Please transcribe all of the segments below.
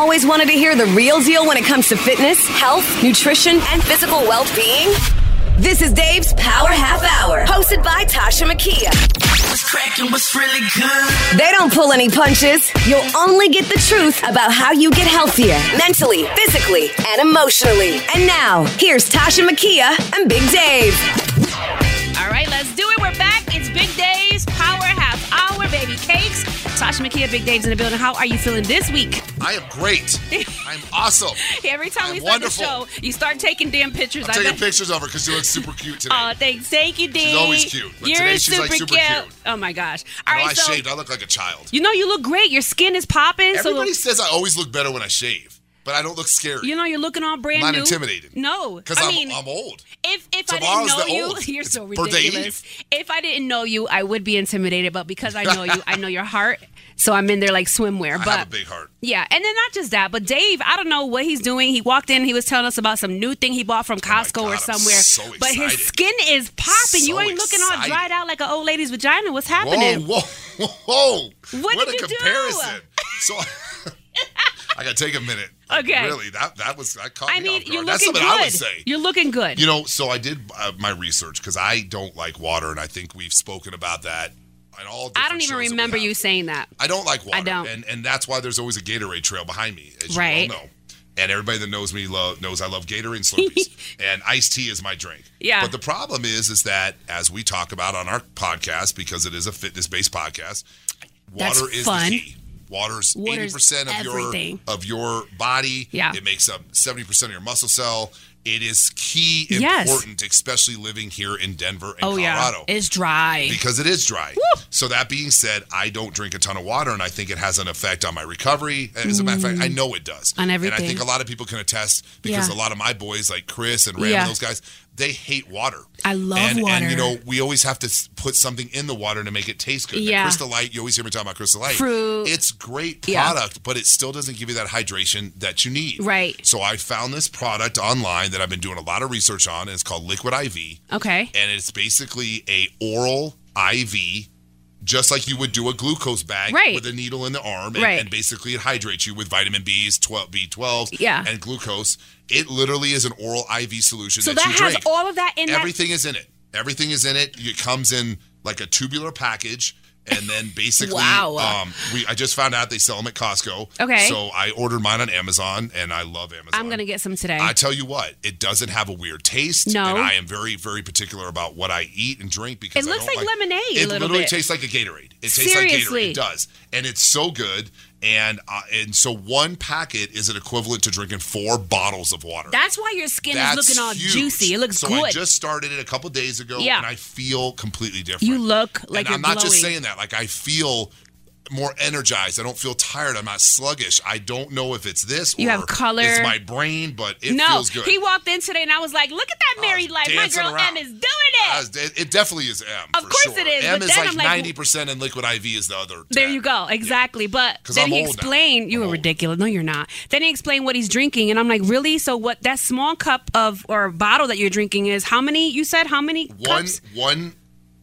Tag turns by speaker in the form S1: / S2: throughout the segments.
S1: Always wanted to hear the real deal when it comes to fitness, health, nutrition, and physical well being? This is Dave's Power Half Hour, hosted by Tasha Makia.
S2: What's cracking? What's really good?
S1: They don't pull any punches. You'll only get the truth about how you get healthier mentally, physically, and emotionally. And now, here's Tasha Makia and Big Dave.
S3: All right, let's do it. We're back. It's Big Dave's Power Half Hour, baby cakes. Tasha Makia, Big Dave's in the building. How are you feeling this week?
S4: I am great. I'm awesome.
S3: Every time
S4: I'm
S3: we start
S4: wonderful.
S3: the show, you start taking damn pictures.
S4: I'm
S3: I
S4: taking
S3: bet-
S4: pictures of her because she looks super cute today.
S3: Oh, thanks. Thank you, Dave.
S4: She's always cute, but
S3: You're
S4: today she's,
S3: super,
S4: like, super
S3: cute.
S4: cute.
S3: Oh my gosh. All right,
S4: I
S3: so
S4: shaved. I look like a child.
S3: you know you look great. Your skin is popping.
S4: Everybody
S3: so
S4: says I always look better when I shave, but I don't look scary.
S3: you know you're looking all brand
S4: I'm not
S3: new.
S4: intimidated.
S3: No,
S4: because
S3: I
S4: I'm,
S3: mean,
S4: I'm old.
S3: If if I didn't know you, you're so
S4: It's per
S3: ridiculous. If I didn't know you, I would be intimidated. But because I know you, I know your heart. So I'm in there like swimwear.
S4: I
S3: but
S4: have a big heart.
S3: yeah, and then not just that, but Dave, I don't know what he's doing. He walked in, he was telling us about some new thing he bought from oh Costco
S4: Oh God,
S3: or somewhere.
S4: so
S3: but his skin is popping. you ain't looking all dried out like an old lady's vagina. What's happening?
S4: Whoa, whoa, whoa!
S3: What
S4: a
S3: did you do?
S4: comparison. So I gotta take a minute.
S3: Okay.
S4: Really, that that was that caught
S3: I
S4: me
S3: mean,
S4: off
S3: you're
S4: guard. That's
S3: looking
S4: something
S3: good.
S4: I would say.
S3: You're looking good.
S4: You know, so I did uh, my research because I don't like water, and I think we've spoken about that. All
S3: I don't even
S4: shows that we
S3: remember you saying that.
S4: I don't like water.
S3: I don't.
S4: And and that's why there's always a Gatorade trail behind me, as
S3: Right.
S4: you well know. And everybody that knows me lo- knows I love Gatorade and Slurpees. and iced tea is my drink.
S3: Yeah.
S4: But the problem is, is that as we talk about on our podcast, because it is a fitness-based podcast,
S3: That's
S4: water is
S3: fun.
S4: the key. Water's eighty percent of
S3: everything.
S4: your of your body.
S3: Yeah.
S4: It makes up seventy percent of your muscle cell. It is key
S3: Yes.
S4: important, especially living here in Denver and
S3: oh
S4: Colorado
S3: yeah, it's dry.
S4: because it is dry. So that being said, I don't drink a ton of water, and I think it has an effect on my recovery. As a matter of fact, I know it does.
S3: Mm. On
S4: And I think a lot of people can attest because
S3: Yeah.
S4: a lot of my boys, like Chris and Ram
S3: Yeah.
S4: and those guys, they hate water.
S3: I love
S4: and,
S3: water.
S4: And you know, we always have to put something in the water to make it taste good.
S3: Yeah.
S4: Crystal Light, you always hear me talking about Crystal Light.
S3: Fruit.
S4: It's great
S3: Yeah.
S4: product, but it still doesn't give you that hydration that you need.
S3: Right.
S4: So I found this product online that I've been doing a lot of research on, and it's called Liquid IV
S3: okay.
S4: and it's basically a oral IV, just like you would do a glucose bag
S3: Right.
S4: with a needle in the arm, and,
S3: Right.
S4: and basically it hydrates you with vitamin B's, 12 B12,
S3: Yeah.
S4: and glucose. It literally is an oral IV solution
S3: So
S4: that,
S3: that
S4: you
S3: has
S4: drink.
S3: all of that in that.
S4: Everything is in it. Everything is in it. It comes in like a tubular package. And then basically,
S3: Wow.
S4: um, we I just found out they sell them at Costco.
S3: Okay.
S4: So I ordered mine on Amazon, and I love Amazon.
S3: I'm gonna get some today.
S4: I tell you what, it doesn't have a weird taste.
S3: No.
S4: And I am very, very particular about what I eat and drink because
S3: It
S4: I
S3: looks
S4: don't
S3: like lemonade a
S4: It
S3: little
S4: literally
S3: bit.
S4: tastes like a Gatorade. It tastes like
S3: Seriously.
S4: Gatorade. It does, and it's so good. And uh, and so one packet is an equivalent to drinking four bottles of water.
S3: That's why your skin
S4: That's
S3: is looking all
S4: huge.
S3: juicy. It looks
S4: so
S3: good.
S4: I just started it a couple days ago,
S3: Yeah.
S4: and I feel completely different.
S3: you look like
S4: and I'm not
S3: glowing.
S4: just saying that. Like I feel more energized. I don't feel tired. I'm not sluggish. I don't know if it's this.
S3: You
S4: or
S3: have color.
S4: It's my brain, but it
S3: no,
S4: feels good.
S3: he walked in today and I was like, "Look at that married life. My girl
S4: around.
S3: M is doing it."
S4: Was- it, it definitely is M.
S3: Of
S4: for
S3: course
S4: sure.
S3: it is,
S4: M is like ninety percent, and Liquid IV is the other.
S3: There you go. Exactly. But then
S4: I'm
S3: he
S4: old now.
S3: explained, you
S4: I'm
S3: were ridiculous. No, you're not. Then he explained what he's drinking. And I'm like, really? So what that small cup of or bottle that you're drinking is how many? You said how many
S4: One,
S3: cups?
S4: one,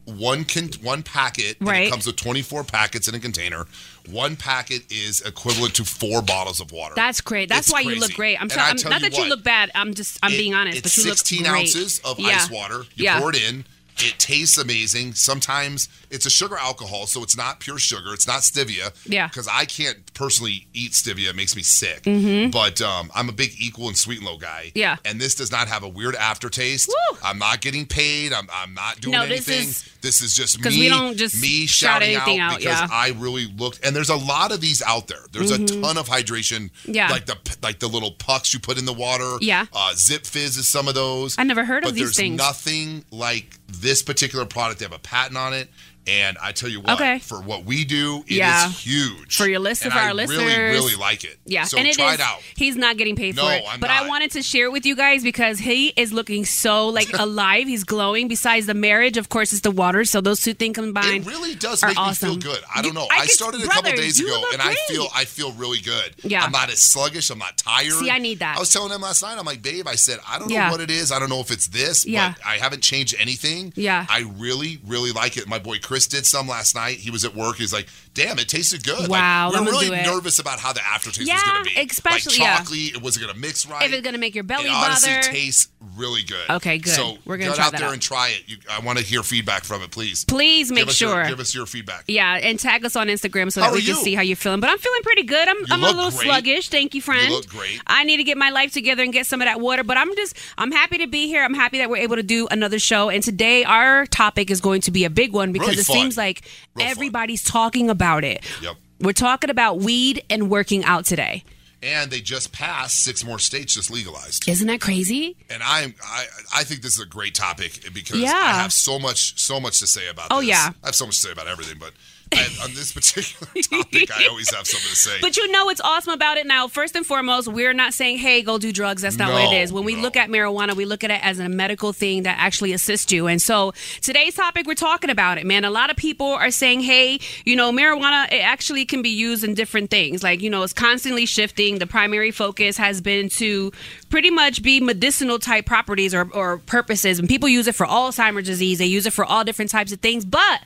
S4: one can one packet.
S3: Right.
S4: Comes with twenty four packets in a container. One packet is equivalent to four bottles of water.
S3: That's great. That's
S4: It's
S3: why you look great. I'm,
S4: And
S3: tell-
S4: I
S3: I'm
S4: tell
S3: not
S4: you
S3: that you look bad. I'm just I'm
S4: It-
S3: being honest,
S4: It's
S3: but you look
S4: 16
S3: great.
S4: ounces of
S3: Yeah.
S4: ice water. You
S3: yeah.
S4: pour it in. It tastes amazing. Sometimes it's a sugar alcohol, so it's not pure sugar. It's not stevia.
S3: Yeah.
S4: Because I can't personally eat stevia; it makes me sick. But um, I'm a big equal and sweet and low guy.
S3: Mm-hmm. Yeah.
S4: And this does not have a weird aftertaste.
S3: Woo.
S4: I'm not getting paid. I'm, I'm not doing
S3: No, this
S4: anything.
S3: is-
S4: this is just me.
S3: we don't just
S4: me
S3: shout
S4: shouting
S3: anything out,
S4: because
S3: yeah.
S4: I really looked. And there's a lot of these out there. There's a ton of hydration.
S3: Mm-hmm. Yeah.
S4: Like the like the little pucks you put in the water.
S3: Yeah.
S4: Uh, Zipfizz is some of those.
S3: I never heard of
S4: but
S3: these
S4: there's
S3: things.
S4: nothing like this particular product. They have a patent on it. And I tell you what,
S3: Okay.
S4: for what we do, it is
S3: Yeah.
S4: huge.
S3: For your list-
S4: and
S3: for our
S4: really,
S3: listeners.
S4: really really like it.
S3: Yeah,
S4: So
S3: and it
S4: try
S3: is-
S4: it out.
S3: He's not getting paid
S4: No,
S3: for it,
S4: I'm
S3: but I wanted to share it with you guys because he is looking so like alive. He's glowing. Besides the marriage, of course, it's the water. So those two things combined.
S4: It really does make
S3: awesome.
S4: me feel good. I don't
S3: You-
S4: know.
S3: I
S4: I, started a couple days ago, and I feel I feel really good.
S3: Yeah.
S4: I'm not as sluggish. I'm not tired.
S3: See, I need that.
S4: I was telling him last night. I'm like, babe. I said I don't know what it is. I don't know if it's this.
S3: Yeah.
S4: But I haven't changed anything.
S3: Yeah.
S4: I really, really like it. My boy Chris did some last night. He was at work. He's like, damn, it tasted good.
S3: Wow,
S4: Like, we we're really nervous about how the aftertaste was going to be.
S3: especially-
S4: like chocolate. It wasn't going to mix right.
S3: if it's gonna make your belly
S4: it honestly
S3: bother.
S4: tastes really good.
S3: Okay, good.
S4: So
S3: We're
S4: get
S3: try
S4: out there
S3: out.
S4: and try it. You, I want to hear feedback from it, please.
S3: Please make
S4: give
S3: sure.
S4: Your, give us your feedback.
S3: yeah, and tag us on Instagram so
S4: How
S3: that we can
S4: you?
S3: see how you're feeling. But I'm feeling pretty good. I'm, I'm a little
S4: great.
S3: sluggish. Thank you, friend.
S4: look great.
S3: I need to get my life together and get some of that water. But I'm just, I'm happy to be here. I'm happy that we're able to do another show. And today our topic is going to be a big one because
S4: Really
S3: it
S4: fun.
S3: seems like
S4: Real fun.
S3: everybody's talking about it.
S4: Yep.
S3: We're talking about weed and working out today.
S4: And they just passed six more states just legalized.
S3: Isn't that crazy?
S4: And I'm I I think this is a great topic because
S3: Yeah.
S4: I have so much so much to say about
S3: Oh,
S4: this.
S3: yeah.
S4: I have so much to say about everything, but I, on this particular topic, I always have something to say.
S3: But you know what's awesome about it now? First and foremost, we're not saying, hey, go do drugs. That's not what it is. When we
S4: no.
S3: look at marijuana, we look at it as a medical thing that actually assists you. And so today's topic, we're talking about it, man. A lot of people are saying, hey, you know, marijuana, it actually can be used in different things. Like, you know, it's constantly shifting. The primary focus has been to pretty much be medicinal type properties or, or purposes. And people use it for Alzheimer's disease, they use it for all different types of things. But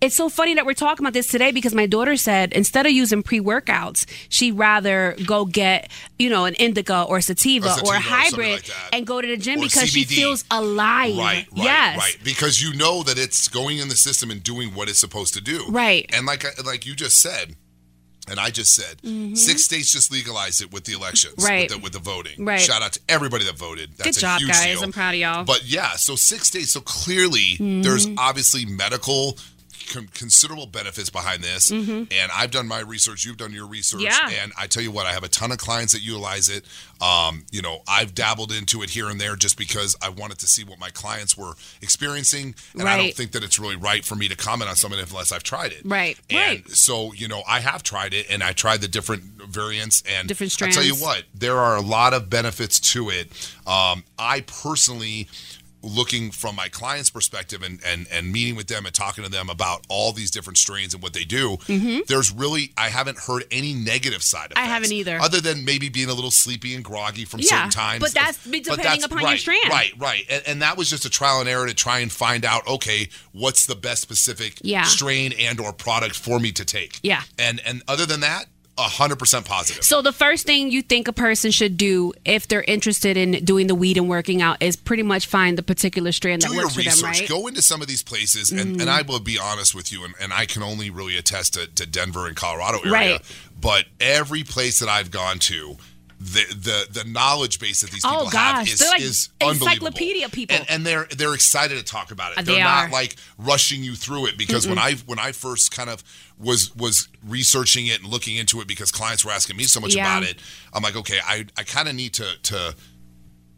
S3: it's so funny that we're talking about this today because my daughter said instead of using pre workouts, she'd rather go get, you know, an indica or sativa, or
S4: sativa
S3: a
S4: or something
S3: hybrid
S4: like
S3: and go to the gym
S4: Or
S3: because she feels alive.
S4: Right, right,
S3: yes.
S4: right. Because you know that it's going in the system and doing what it's supposed to do.
S3: Right.
S4: And like like you just said, and I just said, six states just legalized it with the elections,
S3: Mm-hmm. Right.
S4: With the, with the voting.
S3: Right.
S4: Shout out to everybody that voted. That's
S3: Good
S4: a
S3: job, guys.
S4: deal.
S3: I'm proud of y'all.
S4: But yeah, so six states. So clearly, there's obviously medical. Con- Considerable benefits behind this, and I've done my research. You've done your research,
S3: Yeah.
S4: and I tell you what, I have a ton of clients that utilize it. Um, you know, I've dabbled into it here and there just because I wanted to see what my clients were experiencing, and I don't think that it's really right for me to comment on something unless I've tried it.
S3: Right,
S4: And
S3: right.
S4: so, you know, I have tried it, and I tried the different variants, and
S3: Different strands.
S4: I tell you what, there are a lot of benefits to it. Um, I personally looking from my client's perspective and, and and meeting with them and talking to them about all these different strains and what they do there's really i haven't heard any negative side
S3: Mm-hmm. I haven't either.
S4: other than maybe being a little sleepy and groggy from
S3: Yeah,
S4: certain times
S3: but that's depending upon your
S4: right,
S3: strand.
S4: right right and, and that was just a trial and error to try and find out okay what's the best specific
S3: Yeah.
S4: strain and or product for me to take
S3: Yeah.
S4: and and other than that 100% positive
S3: So the first thing you think a person should do if they're interested in doing the weed and working out is pretty much find the particular strand that
S4: do your
S3: works for them,
S4: research.
S3: right? Mm-hmm.
S4: Go into some of these places, and, and I will be honest with you, and, and I can only really attest to, to Denver and Colorado area.
S3: Right.
S4: But every place that I've gone to, the the, the knowledge base that these
S3: Oh,
S4: people have is,
S3: They're like
S4: is
S3: encyclopedia people.
S4: and, and they're they're excited to talk about it.
S3: Uh,
S4: They're
S3: they
S4: not
S3: are.
S4: like rushing you through it because when I when I first kind of was was researching it and looking into it because clients were asking me so much
S3: Yeah.
S4: about it, I'm like, okay, I I kind of need to to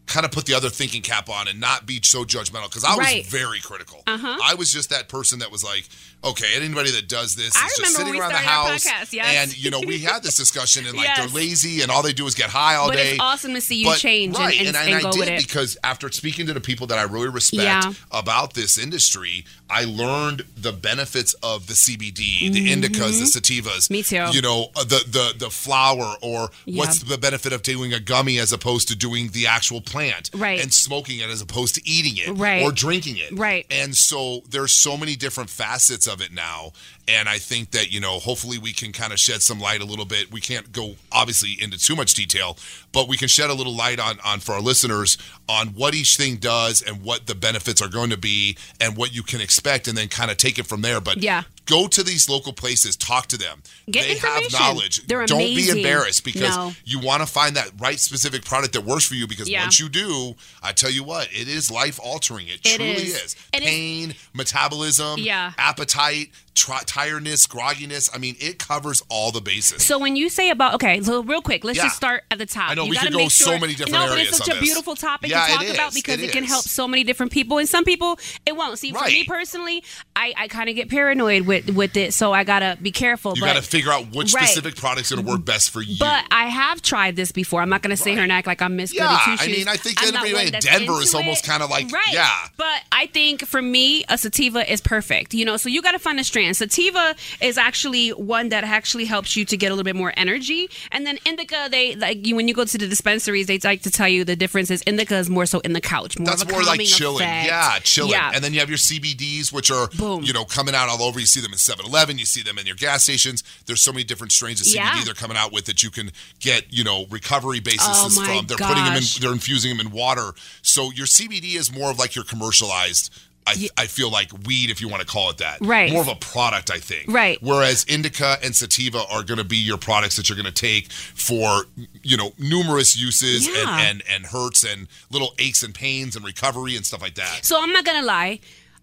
S4: kind of put the other thinking cap on and not be so judgmental because I was
S3: Right.
S4: very critical.
S3: Uh-huh.
S4: I was just that person that was like, okay, anybody that does this
S3: I
S4: is just
S3: remember
S4: sitting around the house
S3: podcast, yes.
S4: and you know we had this discussion and like
S3: Yes.
S4: they're lazy and all they do is get high all
S3: But
S4: day.
S3: it's awesome to see you
S4: But-
S3: change and-
S4: right,
S3: and-
S4: I-
S3: and
S4: I
S3: go
S4: did
S3: with it.
S4: because after speaking to the people that I really respect
S3: Yeah.
S4: about this industry, I learned the benefits of the CBD, the indicas, the sativas.
S3: Mm-hmm. Me too.
S4: You know uh, the the the flower or
S3: Yeah.
S4: what's the benefit of doing a gummy as opposed to doing the actual plant. plant
S3: Right.
S4: and smoking it as opposed to eating it
S3: Right.
S4: or drinking it.
S3: Right.
S4: And so there's so many different facets of it now. And I think that, you know, hopefully we can kind of shed some light a little bit. We can't go obviously into too much detail, but we can shed a little light on, on for our listeners on what each thing does and what the benefits are going to be and what you can expect and then kind of take it from there. But
S3: Yeah.
S4: Go to these local places, talk to them.
S3: Get
S4: they have knowledge.
S3: They're
S4: Don't be embarrassed because
S3: No.
S4: you want to find that right specific product that works for you because
S3: Yeah.
S4: once you do, I tell you what, it is life altering. It,
S3: It
S4: truly
S3: is.
S4: is. Pain, metabolism,
S3: Yeah.
S4: appetite, tri- tiredness, grogginess. I mean, it covers all the bases.
S3: So when you say about okay, so real quick, let's
S4: Yeah.
S3: just start at the top.
S4: I know,
S3: you
S4: we
S3: gotta
S4: could go
S3: make
S4: so
S3: sure,
S4: many different
S3: no, but
S4: areas
S3: it's such a beautiful topic
S4: Yeah,
S3: to talk about because
S4: It
S3: it, can help so many different people, and some people it won't. See, for me personally, I, I kind of get paranoid with with it, so I gotta be careful.
S4: you
S3: but,
S4: got to figure out which
S3: Right.
S4: specific product's to work best for you.
S3: But I have tried this before. I'm not going to sit here and act like I'm Miss
S4: Yeah, I mean, I think
S3: I'm not
S4: everybody
S3: one
S4: in Denver is almost kinda like-
S3: right.
S4: yeah.
S3: But I think for me, a sativa is perfect. You know, so you got to find a strand. Sativa is actually one that actually helps you to get a little bit more energy, and then indica, they like you when you go to the dispensaries, they like to tell you the difference is indica is more so in the couch, more
S4: That's more like chilling.
S3: effect.
S4: Yeah, chilling.
S3: Yeah.
S4: And then you have your CBDs, which are,
S3: Boom.
S4: you know, coming out all over. You see them in 7 Eleven, you see them in your gas stations. There's so many different strains of CBD
S3: Yeah.
S4: they're coming out with that you can get, you know, recovery basis
S3: Oh
S4: from. They're putting them in, they're infusing them in water. So your CBD is more of like your commercialized. I, I feel like weed, if you want to call it that.
S3: Right.
S4: More of a product, I think.
S3: Right.
S4: Whereas indica and sativa are going to be your products that you're going to take for, you know, numerous uses
S3: Yeah.
S4: and, and, and hurts and little aches and pains and recovery and stuff like that.
S3: So I'm not gonna lie.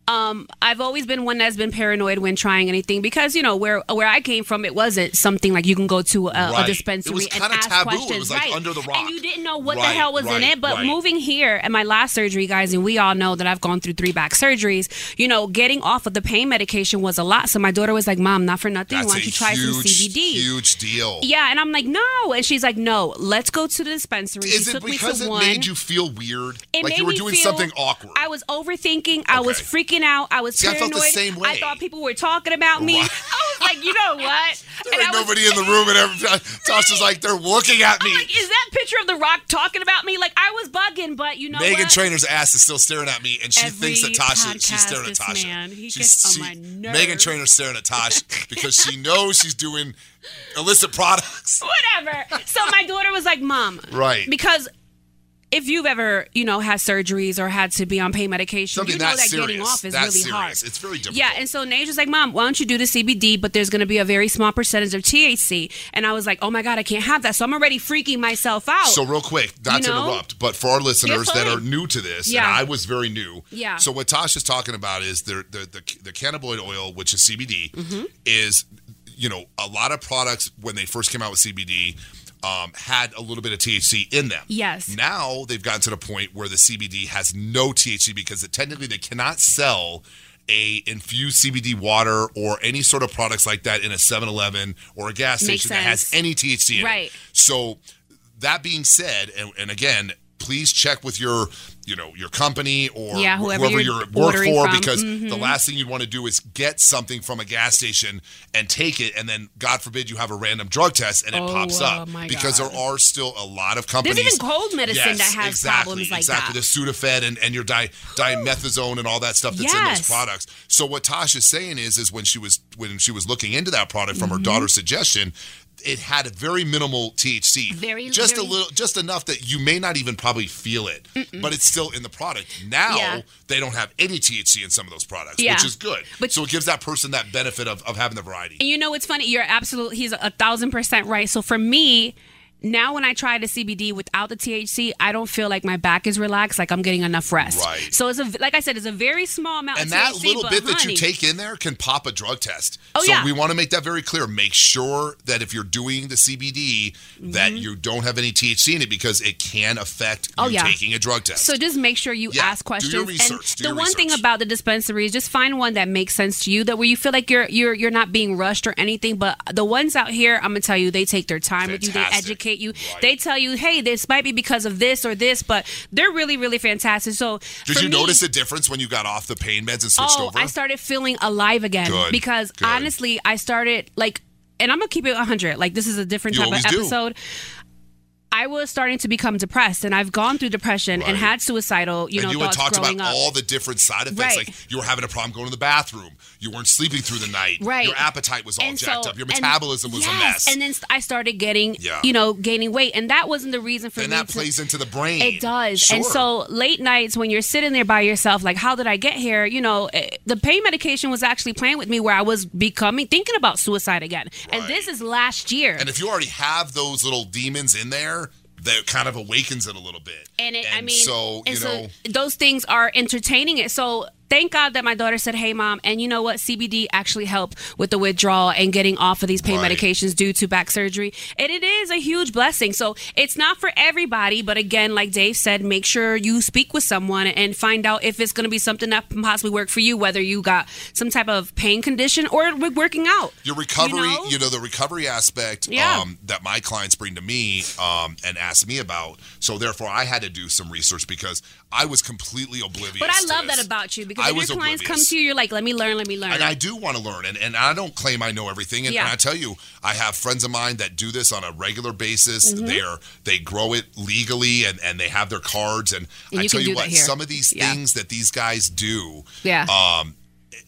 S3: Um, I've always been one that's been paranoid when trying anything because you know where where I came from, it wasn't something like you can go to a, a dispensary and ask
S4: taboo. It
S3: questions,
S4: was like
S3: right?
S4: under the rock.
S3: and you didn't know what the hell was in it. But
S4: right.
S3: moving here and my last surgery, guys, and we all know that I've gone through three back surgeries. You know, getting off of the pain medication was a lot. So my daughter was like, "Mom, not for nothing.
S4: That's
S3: Why don't you try
S4: huge,
S3: some CBD?"
S4: huge deal.
S3: Yeah, and I'm like, no, and she's like, no, let's go to the dispensary.
S4: Is
S3: she
S4: it because it
S3: one.
S4: made you feel weird?
S3: It
S4: like
S3: made
S4: you were doing
S3: feel-
S4: something awkward?
S3: I was overthinking. I was
S4: Okay.
S3: Freaking out. I was
S4: See, I felt
S3: paranoid.
S4: the same way.
S3: I thought people were talking about me.
S4: Right.
S3: I was like, you know what?
S4: there
S3: And
S4: ain't
S3: I was-
S4: nobody in the room, and every, Tasha's like, they're looking at me.
S3: Like, is that picture of The Rock talking about me? Like, I was bugging, but you know
S4: Meghan
S3: what?
S4: Trainor's ass is still staring at me, and she
S3: Every
S4: thinks that Tasha. She's staring at Tasha.
S3: man, he
S4: she's,
S3: gets on my nerves.
S4: Meghan Trainor's staring at Tasha because she knows she's doing illicit products.
S3: Whatever. So my daughter was like, Mom.
S4: Right.
S3: Because if you've ever, you know, had surgeries or had to be on pain medication,
S4: Something
S3: you know
S4: that
S3: that getting off is really hard.
S4: It's very difficult.
S3: Yeah, and so Nage was like, "Mom, why don't you do the CBD? But there's going to be a very small percentage of THC." And I was like, "Oh my god, I can't have that." So I'm already freaking myself out.
S4: So real quick, not
S3: You
S4: to interrupt, but for our listeners that are new to this,
S3: Yeah.
S4: and I was very new.
S3: Yeah.
S4: So what Tasha's talking about is the the the, the cannabinoid oil, which is CBD,
S3: Mm-hmm.
S4: is you know a lot of products when they first came out with CBD. Um, had a little bit of THC in them.
S3: Yes.
S4: Now they've gotten to the point where the CBD has no THC because it, technically they cannot sell a infused CBD water or any sort of products like that in a 7-Eleven or a gas
S3: Makes
S4: station that has any THC in
S3: Right.
S4: it. So that being said, and, and again, please check with your, you know, your company or
S3: Yeah, whoever
S4: whoever
S3: you're
S4: you're work for,
S3: from. Mm-hmm.
S4: because the last thing you'd want to do is get something from a gas station and take it, and then God forbid you have a random drug test and it
S3: Oh,
S4: pops
S3: oh
S4: up
S3: my
S4: because
S3: God.
S4: there are still a lot of companies.
S3: There's even cold medicine that has
S4: exactly,
S3: problems like
S4: exactly.
S3: that.
S4: The Sudafed and, and your di- dimethazone and all that stuff that's in those products. So what Tasha's saying is, is when she was when she was looking into that product
S3: Mm-hmm.
S4: from her daughter's suggestion, it had a very minimal THC,
S3: Very-
S4: just
S3: very-
S4: a little, just enough that you may not even probably feel it, but it's still in the product. Now
S3: Yeah.
S4: they don't have any THC in some of those products,
S3: Yeah.
S4: which is good.
S3: But-
S4: so it gives that person that benefit of, of having the variety.
S3: And you know what's funny? You're absolutely he's a thousand percent right. So for me, now when I try the CBD without the THC, I don't feel like my back is relaxed, like I'm getting enough rest.
S4: Right.
S3: So it's a like I said, it's a very small amount
S4: And that
S3: THC.
S4: little bit that you take in there can pop a drug test.
S3: Oh,
S4: so
S3: yeah.
S4: we want to make that very clear. Make sure that if you're doing the CBD, that you don't have any THC in it because it can affect
S3: Mm-hmm. Oh,
S4: you
S3: yeah.
S4: taking a drug test.
S3: So just make sure you
S4: Yeah,
S3: ask
S4: do your
S3: questions.
S4: research, do
S3: and the
S4: your
S3: one thing about the dispensary is just find one that makes sense to you, that where you feel like you're you're you're not being rushed or anything. But the ones out here, I'm gonna tell you, they take their time with you. They
S4: Fantastic.
S3: Educate you.
S4: Right.
S3: They tell you, hey, this might be because of this or this, but they're really really fantastic. So
S4: Did you
S3: me-
S4: notice a difference when you got off the pain meds and switched
S3: oh,
S4: over?
S3: I started feeling alive again
S4: Good,
S3: because
S4: good.
S3: honestly, I started like, and I'm gonna keep it 100. Like this is a different
S4: You
S3: type of
S4: episode. do.
S3: I was starting to become depressed, and I've gone through depression and had suicidal, you
S4: and
S3: know,
S4: you had
S3: thoughts
S4: talked
S3: growing
S4: about
S3: up.
S4: all the different side effects.
S3: Right.
S4: Like you were having a problem going to the bathroom. You weren't sleeping through the night.
S3: Right.
S4: Your appetite was all
S3: And
S4: jacked
S3: so-
S4: up. Your metabolism was
S3: yes,
S4: a mess.
S3: And then I started getting,
S4: Yeah.
S3: you know, gaining weight, and that wasn't the reason for
S4: and
S3: me
S4: that
S3: to.
S4: plays into the brain.
S3: It does.
S4: Sure.
S3: And so late nights when you're sitting there by yourself, like, how did I get here? You know, eh, the pain medication was actually playing with me where I was becoming, thinking about suicide again. And this is last year.
S4: And if you already have those little demons in there, that kind of awakens it a little bit.
S3: And it, I mean,
S4: so
S3: and
S4: you
S3: so
S4: know,
S3: those things are entertaining it. So thank God that my daughter said, "Hey, mom," and you know what? CBD actually helped with the withdrawal and getting off of these pain
S4: Right.
S3: medications due to back surgery, and it is a huge blessing. So it's not for everybody, but again, like Dave said, make sure you speak with someone and find out if it's going to be something that can possibly work for you, whether you got some type of pain condition or working out.
S4: your recovery, you
S3: know?
S4: know, the recovery aspect
S3: Yeah.
S4: um, that my clients bring to me um, and ask me about. So therefore, I had to do some research because I was completely oblivious.
S3: But I love that about you because
S4: I
S3: if your clients come to you, you're like, "Let me learn, let me learn."
S4: And I do want to learn, and, and I don't claim I know everything. And,
S3: Yeah.
S4: and I tell you, I have friends of mine that do this on a regular basis.
S3: Mm-hmm.
S4: They are they grow it legally, and, and they have their cards. And,
S3: And
S4: I tell you what, some of these
S3: Yeah.
S4: things that these guys do,
S3: Yeah.
S4: um,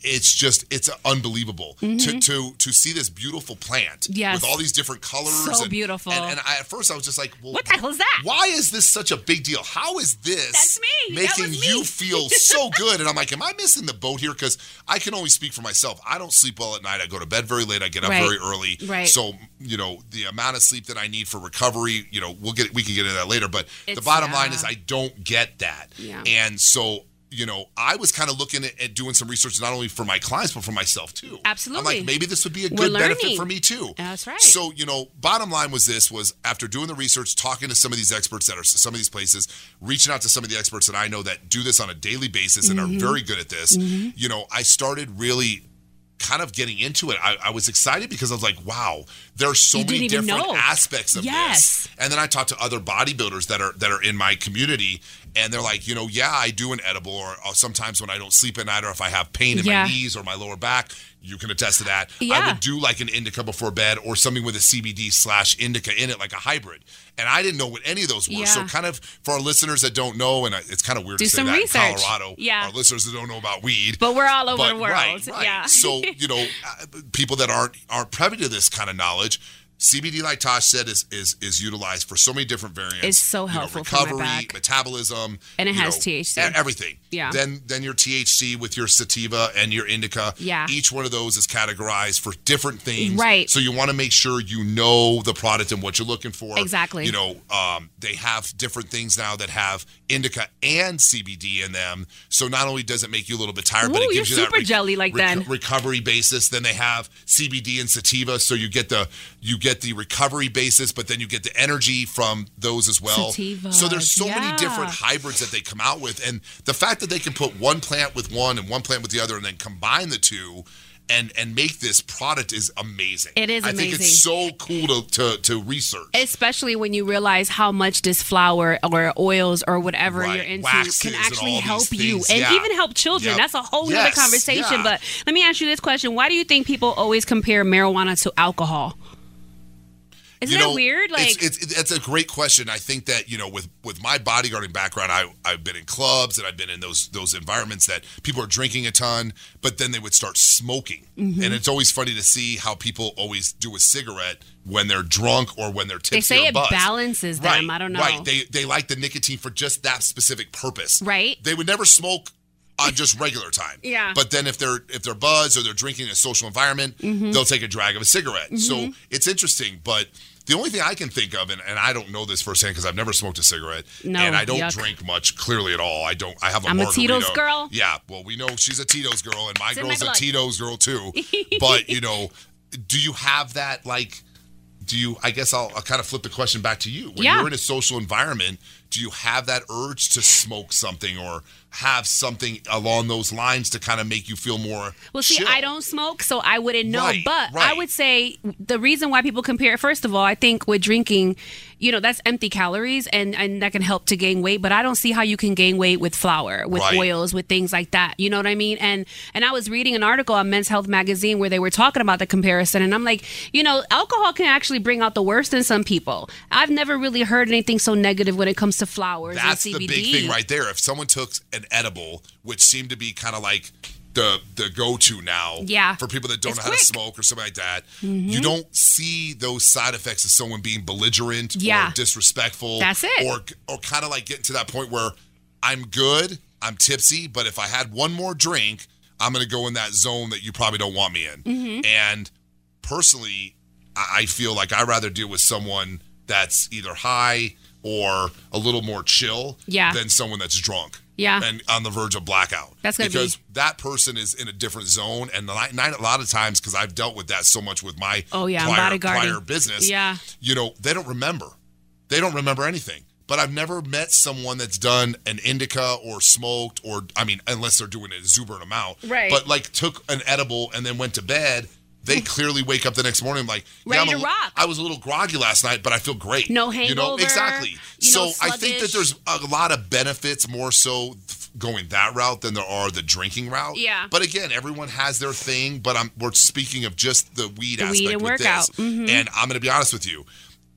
S4: it's just it's unbelievable to to to see this beautiful plant
S3: Mm-hmm. Yes.
S4: with all these different colors.
S3: So
S4: and,
S3: beautiful.
S4: And, and I, at first, I was just like, well,
S3: What the hell is that?
S4: Why is this such a big deal? How is this
S3: That's me.
S4: Making
S3: me.
S4: you feel so good? And I'm like, am I missing the boat here? Because I can only speak for myself. I don't sleep well at night. I go to bed very late. I get up
S3: Right.
S4: very early.
S3: Right.
S4: So you know the amount of sleep that I need for recovery. You know, we'll get we can get into that later. But the bottom
S3: yeah.
S4: line is I don't get that.
S3: Yeah.
S4: And so. You know, I was kind of looking at, at doing some research not only for my clients but for myself too.
S3: Absolutely.
S4: I'm like, maybe this would be a good benefit for me too.
S3: That's right.
S4: So you know, bottom line was this: was after doing the research, talking to some of these experts that are some of these places, reaching out to some of the experts that I know that do this on a daily basis and
S3: Mm-hmm.
S4: are very good at this. You know, I started really kind of getting into it. I, I was excited because I was like, wow, there are so
S3: You
S4: many different
S3: know.
S4: aspects of
S3: Yes.
S4: this. And then I talked to other bodybuilders that are that are in my community, and they're like, you know, yeah, I do an edible, or, or sometimes when I don't sleep at night, or if I have pain in
S3: Yeah.
S4: my knees or my lower back, you can attest to that.
S3: Yeah.
S4: I would do like an indica before bed, or something with a CBD slash indica in it, like a hybrid. And I didn't know what any of those were. So, kind of for our listeners that don't know, and it's kind of weird
S3: Do
S4: to say
S3: some
S4: that
S3: research.
S4: in Colorado,
S3: Yeah.
S4: our listeners that don't know about weed,
S3: But we're all over
S4: but,
S3: the world.
S4: Right, right.
S3: Yeah.
S4: So you know, uh, people that aren't aren't privy to this kind of knowledge. CBD, like Tosh said, is is is utilized for so many different variants.
S3: It's so
S4: You know,
S3: helpful for
S4: recovery, metabolism,
S3: And it has
S4: know,
S3: THC.
S4: everything.
S3: Yeah.
S4: Then then your THC with your sativa and your indica.
S3: Yeah.
S4: Each one of those is categorized for different things.
S3: Right.
S4: So you want to make sure you know the product and what you're looking for.
S3: Exactly.
S4: You know, um, they have different things now that have indica and CBD in them. So not only does it make you a little bit tired, but it gives you that
S3: super jelly like then.
S4: recovery basis. Then they have CBD and sativa, so you get the you get the recovery basis, but then you get the energy from those as well.
S3: Sativas,
S4: so there's so many different hybrids that they come out with, and the fact that they can put one plant with one and one plant with the other, and then combine the two. And, and make this product is amazing.
S3: It is
S4: I think it's so cool to, to, to research.
S3: Especially when you realize how much this flower or oils or whatever
S4: Right.
S3: you're into
S4: Waxes
S3: can actually help you and
S4: yeah.
S3: even help children.
S4: Yep.
S3: That's a whole other conversation.
S4: yeah.
S3: But let me ask you this question: Why do you think people always compare marijuana to alcohol? Isn't
S4: you
S3: that
S4: know,
S3: weird? Like,
S4: it's, it's it's a great question. I think that you know, with with my bodyguarding background, I I've been in clubs and I've been in those those environments that people are drinking a ton, but then they would start smoking,
S3: Mm-hmm.
S4: and it's always funny to see how people always do a cigarette when they're drunk or when they're tipsy.
S3: they say it
S4: buzzed.
S3: balances them.
S4: Right,
S3: I don't know.
S4: Right. They they like the nicotine for just that specific purpose.
S3: Right.
S4: They would never smoke on just regular time.
S3: Yeah.
S4: But then if they're if they're buzzed or they're drinking in a social environment,
S3: Mm-hmm.
S4: they'll take a drag of a cigarette. So it's interesting, but the only thing I can think of, and, and I don't know this firsthand because I've never smoked a cigarette,
S3: No,
S4: and I don't
S3: yuck.
S4: drink much, clearly at all. I don't. I have a
S3: I'm a. Tito's girl.
S4: Yeah, well, we know she's a Tito's girl, and my
S3: my
S4: girl's a. Tito's girl too. but you know, do you have that like? Do you? I guess I'll, I'll kind of flip the question back to you. When
S3: Yeah.
S4: you're in a social environment, do you have that urge to smoke something or have something along those lines to kind of make you feel more
S3: Well, see,
S4: chill?
S3: I don't smoke, so I wouldn't know.
S4: Right,
S3: but
S4: right.
S3: I would say the reason why people compare, first of all, I think with drinking, you know, that's empty calories and, and that can help to gain weight. But I don't see how you can gain weight with flower, with
S4: Right.
S3: oils, with things like that. You know what I mean? And and I was reading an article on Men's Health magazine where they were talking about the comparison, and I'm like, you know, alcohol can actually bring out the worst in some people. I've never really heard anything so negative when it comes to flowers
S4: That's
S3: and
S4: the big thing right there. If someone took an edible, which seemed to be kind of like the the go to now
S3: Yeah.
S4: for people that don't
S3: It's
S4: know how to smoke or something like that,
S3: Mm-hmm.
S4: you don't see those side effects of someone being belligerent
S3: Yeah.
S4: or disrespectful.
S3: That's it.
S4: Or or kind of like getting to that point where I'm good, I'm tipsy, but if I had one more drink, I'm going to go in that zone that you probably don't want me in.
S3: Mm-hmm.
S4: And personally, I I feel like I'd rather deal with someone that's either high or a little more chill
S3: Yeah.
S4: than someone that's drunk.
S3: Yeah.
S4: And on the verge of blackout.
S3: That's gonna be-
S4: because that person is in a different zone. And nine, nine, a lot of times, because I've dealt with that so much with my
S3: Oh, yeah,
S4: prior, prior business,
S3: Yeah.
S4: you know, they don't remember. They don't remember anything. But I've never met someone that's done an indica or smoked or I mean, unless they're doing an exuberant amount.
S3: Right.
S4: But like took an edible and then went to bed. They clearly wake up the next morning like, yeah,
S3: Ready to
S4: a-
S3: rock.
S4: I was a little groggy last night, but I feel great.
S3: No
S4: You know,
S3: hangover,
S4: exactly.
S3: you
S4: so
S3: know,
S4: I think that there's a lot of benefits more so going that route than there are the drinking route.
S3: Yeah.
S4: But again, everyone has their thing. But I'm we're speaking of just the weed
S3: The
S4: aspect
S3: weed and
S4: with
S3: workout. Mm-hmm.
S4: this. And I'm going to be honest with you.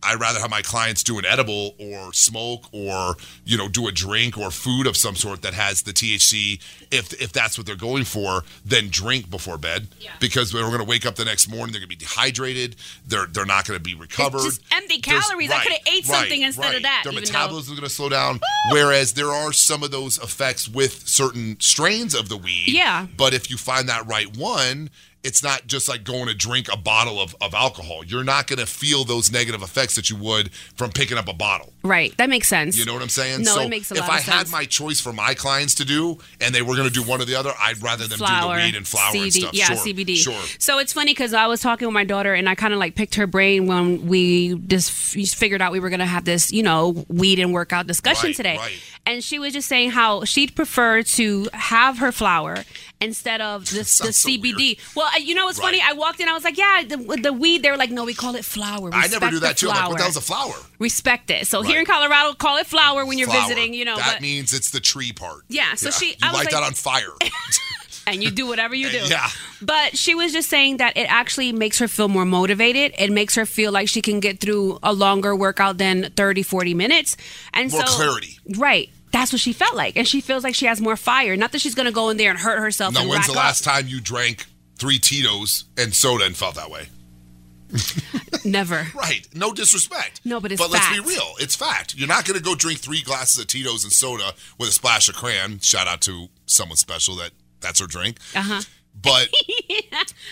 S4: I'd rather have my clients do an edible or smoke or you know do a drink or food of some sort that has the THC if if that's what they're going for than drink before bed. Because they're going to wake up the next morning they're going to be dehydrated. They're they're not going to be recovered.
S3: just empty calories. I coulda ate something instead of that,
S4: their
S3: even though-
S4: metabolism is going to slow down. Whereas there are some of those effects with certain strains of the weed.
S3: Yeah.
S4: but if you find that right one, it's not just like going to drink a bottle of, of alcohol. You're not going to feel those negative effects that you would from picking up a bottle.
S3: Right. That makes sense.
S4: You know what I'm saying?
S3: No,
S4: so
S3: it makes a
S4: if
S3: lot
S4: I
S3: of
S4: had
S3: sense.
S4: my choice for my clients to do and they were going to do one or the other, I'd rather them
S3: flower,
S4: do the weed and flower
S3: CD,
S4: and stuff.
S3: Yeah,
S4: sure.
S3: CBD.
S4: Sure.
S3: So it's funny because I was talking with my daughter and I kind of like picked her brain when we just figured out we were going to have this, you know, weed and workout discussion
S4: Right,
S3: today.
S4: right.
S3: And she was just saying how she'd prefer to have her flower instead of the, the
S4: so
S3: CBD.
S4: weird.
S3: well, you know what's funny? I walked in, I was like, yeah, the, the weed. They were like, no, we call it flower.
S4: I never do that too. I'm like, what
S3: flower.
S4: the hell's a flower?
S3: Respect it. So
S4: Right.
S3: here in Colorado, call it flower when you're
S4: Flower.
S3: visiting, you know.
S4: That
S3: but,
S4: means it's the tree part.
S3: Yeah, so she-
S4: You
S3: I
S4: light that on fire.
S3: and you do whatever you do.
S4: Yeah.
S3: But she was just saying that it actually makes her feel more motivated. It makes her feel like she can get through a longer workout than 30, 40 minutes. And
S4: More
S3: so
S4: clarity.
S3: Right. That's what she felt like. And she feels like she has more fire. Not that she's going to go in there and hurt herself
S4: now, when's the
S3: up.
S4: last time you drank three Tito's and soda and felt that way?
S3: Never.
S4: Right. No disrespect.
S3: No, but it's
S4: But let's be real. It's fact. You're not going to go drink three glasses of Tito's and soda with a splash of crayon. Shout out to someone special that that's her drink.
S3: Uh-huh.
S4: But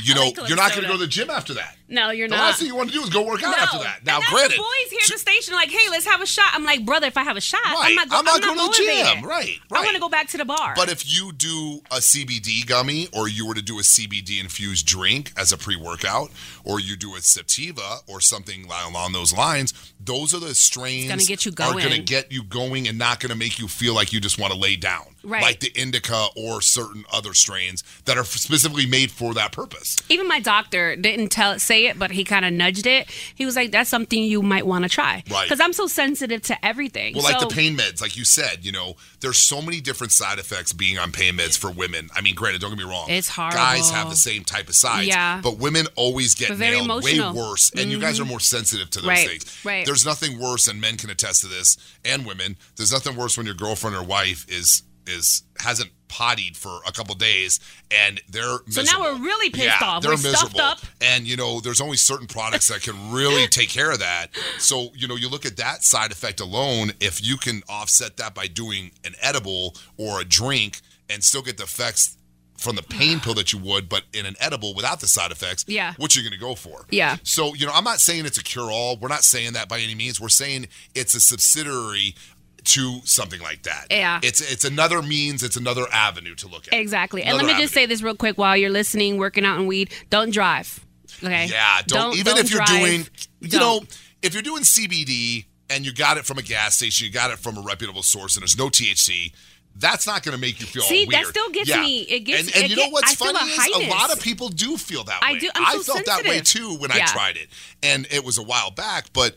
S4: you know,
S3: like
S4: you're not going to go to the gym after that.
S3: No, you're
S4: The
S3: not.
S4: last thing you want to do is go work out
S3: no.
S4: after that. Now,
S3: and
S4: granted,
S3: the boys here at the station like, hey, let's have a shot. I'm like, brother, if I have a shot,
S4: Right.
S3: I'm not, go-
S4: I'm not
S3: I'm
S4: going to the gym.
S3: motivated.
S4: Right,
S3: I
S4: right.
S3: want to go back to the bar.
S4: But if you do a CBD gummy or you were to do a CBD infused drink as a pre workout or you do a sativa or something along those lines, those are the strains
S3: gonna get you
S4: are going to get you going and not going to make you feel like you just want to lay down.
S3: Right.
S4: Like the indica or certain other strains that are specifically made for that purpose.
S3: Even my doctor didn't tell say it, but he kind of nudged it. He was like, "That's something you might want to try."
S4: Right.
S3: Because I'm so sensitive to everything.
S4: Well, like the pain meds, like you said, you know, there's so many different side effects being on pain meds for women. I mean, granted, don't get me wrong.
S3: It's hard.
S4: Guys have the same type of sides.
S3: Yeah.
S4: But women always get
S3: But very
S4: nailed way
S3: emotional. Mm-hmm.
S4: worse. And you guys are more sensitive to those
S3: Right,
S4: things.
S3: right.
S4: There's nothing worse, and men can attest to this, and women. There's nothing worse when your girlfriend or wife is is hasn't pottied for a couple days and they're
S3: So now
S4: miserable.
S3: we're really pissed
S4: yeah,
S3: off.
S4: They're
S3: We're stuffed
S4: miserable.
S3: up.
S4: And you know, there's only certain products that can really take care of that. So, you know, you look at that side effect alone, if you can offset that by doing an edible or a drink and still get the effects from the pain pill that you would, but in an edible without the side effects,
S3: Yeah.
S4: what you're going to go for.
S3: Yeah.
S4: So, you know, I'm not saying it's a cure all. We're not saying that by any means. We're saying it's a subsidiary to something like that.
S3: Yeah.
S4: It's it's another means, it's another avenue to look at.
S3: exactly. And let
S4: Another
S3: me just
S4: avenue.
S3: say this real quick while you're listening, working out in weed. Don't drive. Okay.
S4: Yeah, don't, even if you're
S3: drive.
S4: doing, you
S3: Don't.
S4: know, if you're doing CBD and you got it from a gas station, you got it from a reputable source, and there's no THC. That's not going to make you feel
S3: See,
S4: all
S3: that still gets
S4: Yeah.
S3: me- it gets-
S4: and, and
S3: it
S4: you know what's
S3: I
S4: funny
S3: a
S4: is a lot of people do feel that
S3: I
S4: way.
S3: do- I'm so
S4: felt that way too when I tried it, and it was a while back. But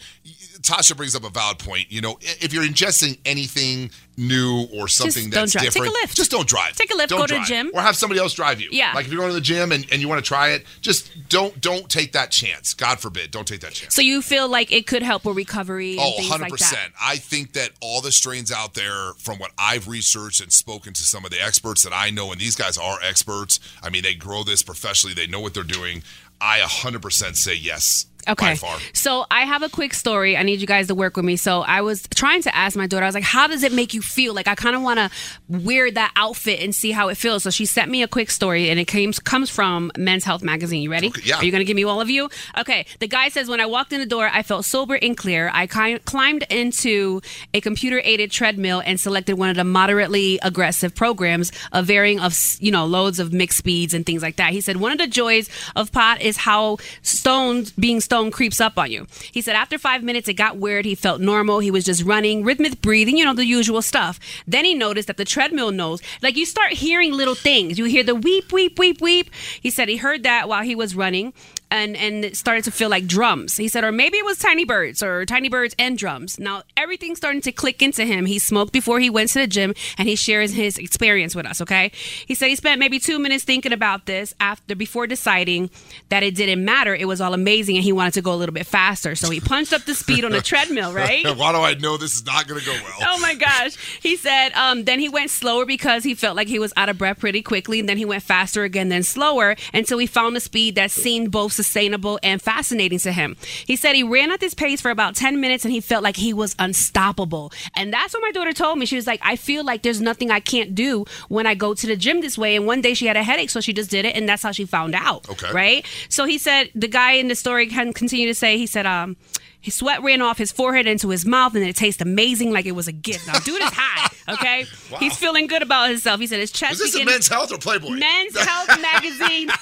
S4: Tasha brings up a valid point. You know, if you're ingesting anything new or something just
S3: don't
S4: that's
S3: drive. Take a Lyft.
S4: just don't drive.
S3: Take a Lyft,
S4: Don't
S3: go to the gym.
S4: or have somebody else drive you.
S3: Yeah.
S4: like if you're going to the gym and, and you want to try it, just don't don't take that chance. God forbid, don't take that chance.
S3: So you feel like it could help with recovery and
S4: Oh, 100%.
S3: like.
S4: I think that all the strains out there, from what I've researched and spoken to some of the experts that I know, and these guys are experts. I mean, they grow this professionally, they know what they're doing. I 100% say yes.
S3: Okay. So I have a quick story. I need you guys to work with me. So I was trying to ask my daughter, I was like, how does it make you feel? Like I kind of want to wear that outfit and see how it feels. So she sent me a quick story and it came, comes from Men's Health Magazine. You ready?
S4: Okay, yeah.
S3: Are you going to give me all of you? Okay. The guy says, when I walked in the door, I felt sober and clear. I climbed into a computer aided treadmill and selected one of the moderately aggressive programs, a varying of, you know, loads of mixed speeds and things like that. He said, one of the joys of pot is how stoned, being stoned creeps up on you. He said, after five minutes, it got weird. He felt normal. He was just running, rhythmic breathing, you know, the usual stuff. Then he noticed that the treadmill knows, like you start hearing little things. You hear the weep, weep, weep, weep. He said he heard that while he was running and and it started to feel like drums. He said, or maybe it was tiny birds or tiny birds and drums. Now everything's starting to click into him. He smoked before he went to the gym, and he shares his experience with us. Okay, he said he spent maybe two minutes thinking about this after before deciding that it didn't matter. It was all amazing, and he wanted to go a little bit faster. So he punched up the speed on the treadmill. Right.
S4: Why do I know this is not going to go well?
S3: Oh my gosh. He said um, then he went slower because he felt like he was out of breath pretty quickly. And then he went faster again, then slower until he found a speed that seemed both sustainable and fascinating to him. He said he ran at this pace for about 10 minutes and he felt like he was unstoppable. And that's what my daughter told me. She was like, I feel like there's nothing I can't do when I go to the gym this way. And one day she had a headache, so she just did it. And that's how she found out.
S4: Okay.
S3: Right? So he said, the guy in the story can continue to say, he said, um, his sweat ran off his forehead into his mouth, and it tastes amazing like it was a gift. Now, dude is high, okay? He's feeling good about himself. He said his chest
S4: Is this a Men's Health or Playboy?
S3: Men's Health magazine.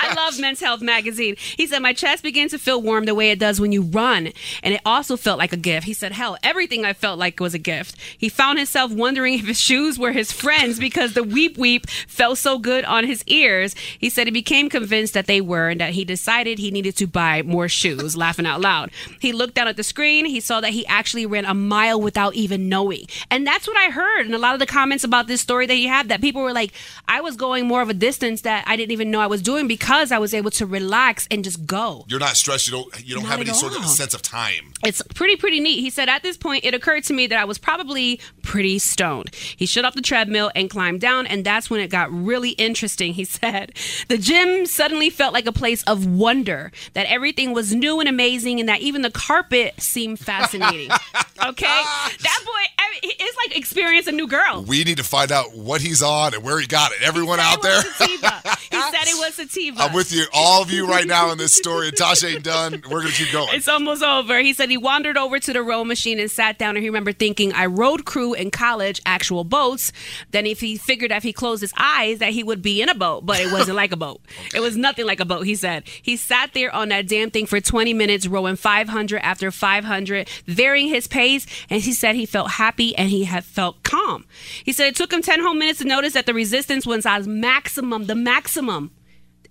S3: I love Men's Health magazine. He said my chest began to feel warm the way it does when you run, and it also felt like a gift. He said, "Hell, everything I felt like was a gift." He found himself wondering if his shoes were his friends because the weep weep felt so good on his ears. He said he became convinced that they were, and that he decided he needed to buy more shoes. laughing out loud, he looked down at the screen. He saw that he actually ran a mile without even knowing, and that's what I heard in a lot of the comments about this story that he had. That people were like, "I was going more of a distance that I didn't even know I was doing because I was able to relax and just go."
S4: You're not stressed. You don't. You don't
S3: Not
S4: have any sort of sense of time.
S3: It's pretty, pretty neat. He said, At this point, it occurred to me that I was probably pretty stoned. He shut off the treadmill and climbed down, and that's when it got really interesting. He said, The gym suddenly felt like a place of wonder, that everything was new and amazing, and that even the carpet seemed fascinating. okay? That boy, I mean, it's like experience a new girl.
S4: We need to find out what he's on and where he got it. Everyone out
S3: it
S4: there.
S3: was sativa. He said it was sativa.
S4: I'm with you, all of you right now in this story. And Tasha ain't done. We're gonna keep going.
S3: It's almost over. He said he wandered over to the row machine and sat down. And he remembered thinking, I rode crew in college, actual boats. Then if he figured if he closed his eyes that he would be in a boat, but it wasn't like a boat. It was nothing like a boat, he said. He sat there on that damn thing for 20 minutes, rowing 500 after 500, varying his pace. And he said he felt happy and he had felt calm. He said it took him 10 whole minutes to notice that the resistance was at maximum, the maximum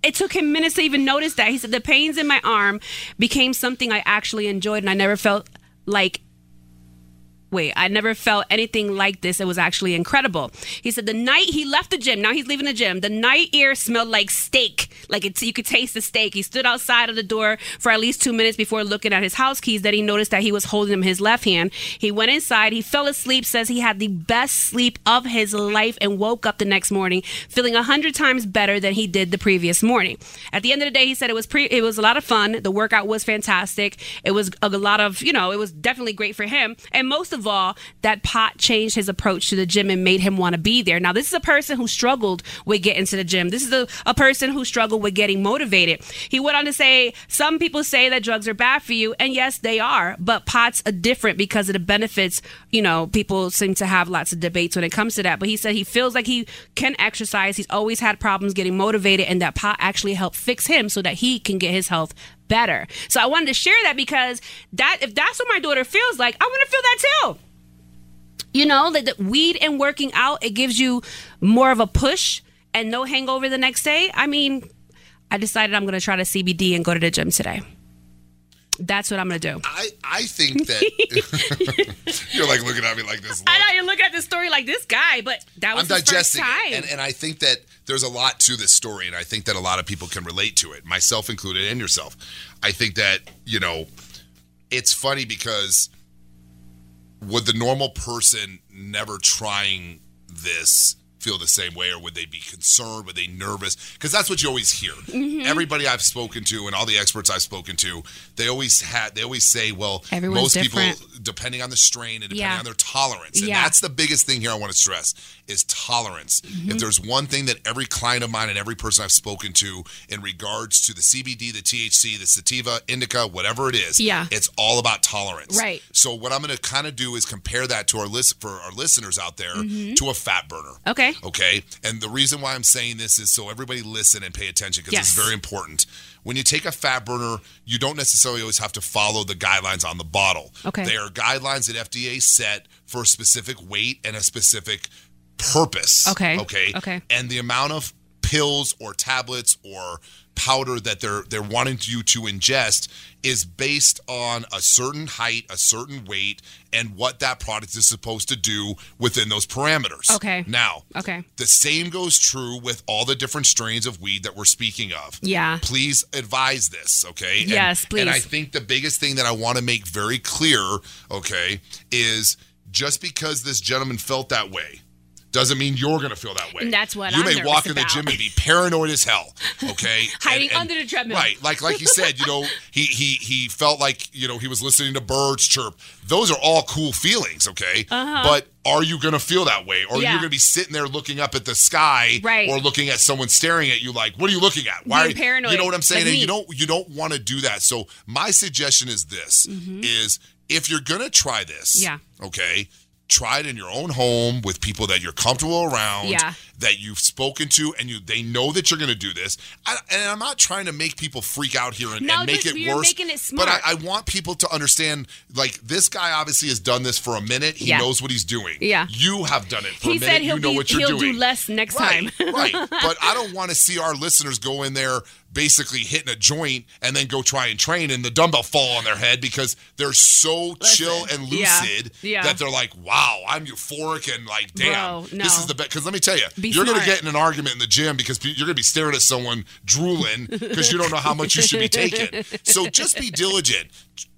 S3: it took him minutes to even notice that. He said the pains in my arm became something I actually enjoyed, and I never felt like. Wait, I never felt anything like this. It was actually incredible. He said the night he left the gym, now he's leaving the gym, the night air smelled like steak. Like it's, you could taste the steak. He stood outside of the door for at least two minutes before looking at his house keys. Then he noticed that he was holding them in his left hand. He went inside. He fell asleep, says he had the best sleep of his life, and woke up the next morning feeling a hundred times better than he did the previous morning. At the end of the day, he said it was pre- it was a lot of fun. The workout was fantastic. It was a lot of you know it was definitely great for him. And most of all, that pot changed his approach to the gym and made him want to be there. Now, this is a person who struggled with getting to the gym. This is a, a person who struggled with getting motivated. He went on to say, some people say that drugs are bad for you, and yes, they are, but pots are different because of the benefits. You know, people seem to have lots of debates when it comes to that. But he said he feels like he can exercise. He's always had problems getting motivated, and that pot actually helped fix him so that he can get his health better. So I wanted to share that because that if that's what my daughter feels like, I want to feel that too. You know, that the weed and working out, it gives you more of a push and no hangover the next day. I mean, I decided I'm going to try the CBD and go to the gym today. That's what I'm going to do.
S4: I, I think that you're like looking at me like this. Look.
S3: I know you look at the story like this guy, but that was
S4: I'm digesting
S3: first time.
S4: it, and, and I think that there's a lot to this story, and I think that a lot of people can relate to it, myself included, and yourself. I think that you know, it's funny because would the normal person never trying this feel the same way, or would they be concerned? Would they nervous? Because that's what you always hear.
S3: Mm-hmm.
S4: Everybody I've spoken to, and all the experts I've spoken to, they always had. They always say, "Well,
S3: Everyone's
S4: most
S3: different.
S4: people, depending on the strain and depending
S3: Yeah.
S4: on their tolerance, and
S3: Yeah.
S4: that's the biggest thing here I want to stress is tolerance.
S3: Mm-hmm.
S4: If there's one thing that every client of mine and every person I've spoken to in regards to the CBD, the THC, the sativa, indica, whatever it is,
S3: Yeah.
S4: it's all about tolerance.
S3: Right.
S4: So what I'm going to kind of do is compare that to our list for our listeners out there to a fat burner.
S3: Mm-hmm. Okay.
S4: Okay. And the reason why I'm saying this is so everybody listen and pay attention because
S3: Yes.
S4: it's very important. When you take a fat burner, you don't necessarily always have to follow the guidelines on the bottle.
S3: Okay.
S4: They are guidelines that FDA set for a specific weight and a specific purpose.
S3: Okay.
S4: Okay.
S3: Okay.
S4: And the amount of pills or tablets or powder that they're they're wanting you to ingest is based on a certain height, a certain weight, and what that product is supposed to do within those parameters.
S3: Okay.
S4: Now,
S3: Okay.
S4: the same goes true with all the different strains of weed that we're speaking of.
S3: Yeah.
S4: Please advise this, okay? And-
S3: Yes, please.
S4: And I think the biggest thing that I want to make very clear, okay, is just because this gentleman felt that way doesn't mean you're going to feel that way.
S3: And that's what
S4: you
S3: I'm
S4: may walk in the
S3: about.
S4: gym and be paranoid as hell. Okay,
S3: Hiding
S4: And- and-
S3: under the treadmill.
S4: Right, like like you said, you know, he he he felt like you know he was listening to birds chirp. Those are all cool feelings, okay. But are you going to feel that way, or
S3: Uh-huh. Yeah.
S4: you're going to be sitting there looking up at the sky,
S3: Right.
S4: or looking at someone staring at you like, what are you looking at?
S3: Being
S4: are you-
S3: paranoid,
S4: You know what I'm saying?
S3: like
S4: and you don't you don't want to do that. So my suggestion is this:
S3: Mm-hmm.
S4: is if you're going to try this,
S3: Yeah.
S4: okay. Try it in your own home with people that you're comfortable around,
S3: Yeah.
S4: that you've spoken to, and you they know that you're going to do this. I, and I'm not trying to make people freak out here and,
S3: No,
S4: and make it worse.
S3: it
S4: But. I, I want people to understand, like this guy obviously has done this for a minute. He
S3: Yeah.
S4: knows what he's doing.
S3: Yeah.
S4: you have done it for
S3: He
S4: a minute.
S3: said he'll
S4: you know
S3: be-
S4: what you're
S3: he'll do less next
S4: right,
S3: time.
S4: right. But I don't want to see our listeners go in there basically hitting a joint and then go try and train and the dumbbell fall on their head because they're so chill and lucid
S3: yeah.
S4: that they're like, wow, I'm euphoric and like, damn,
S3: Bro,
S4: this is the best. Because let me tell you,
S3: Be
S4: you're going to get in an argument in the gym because you're going to be staring at someone drooling because you don't know how much you should be taking. So just be diligent.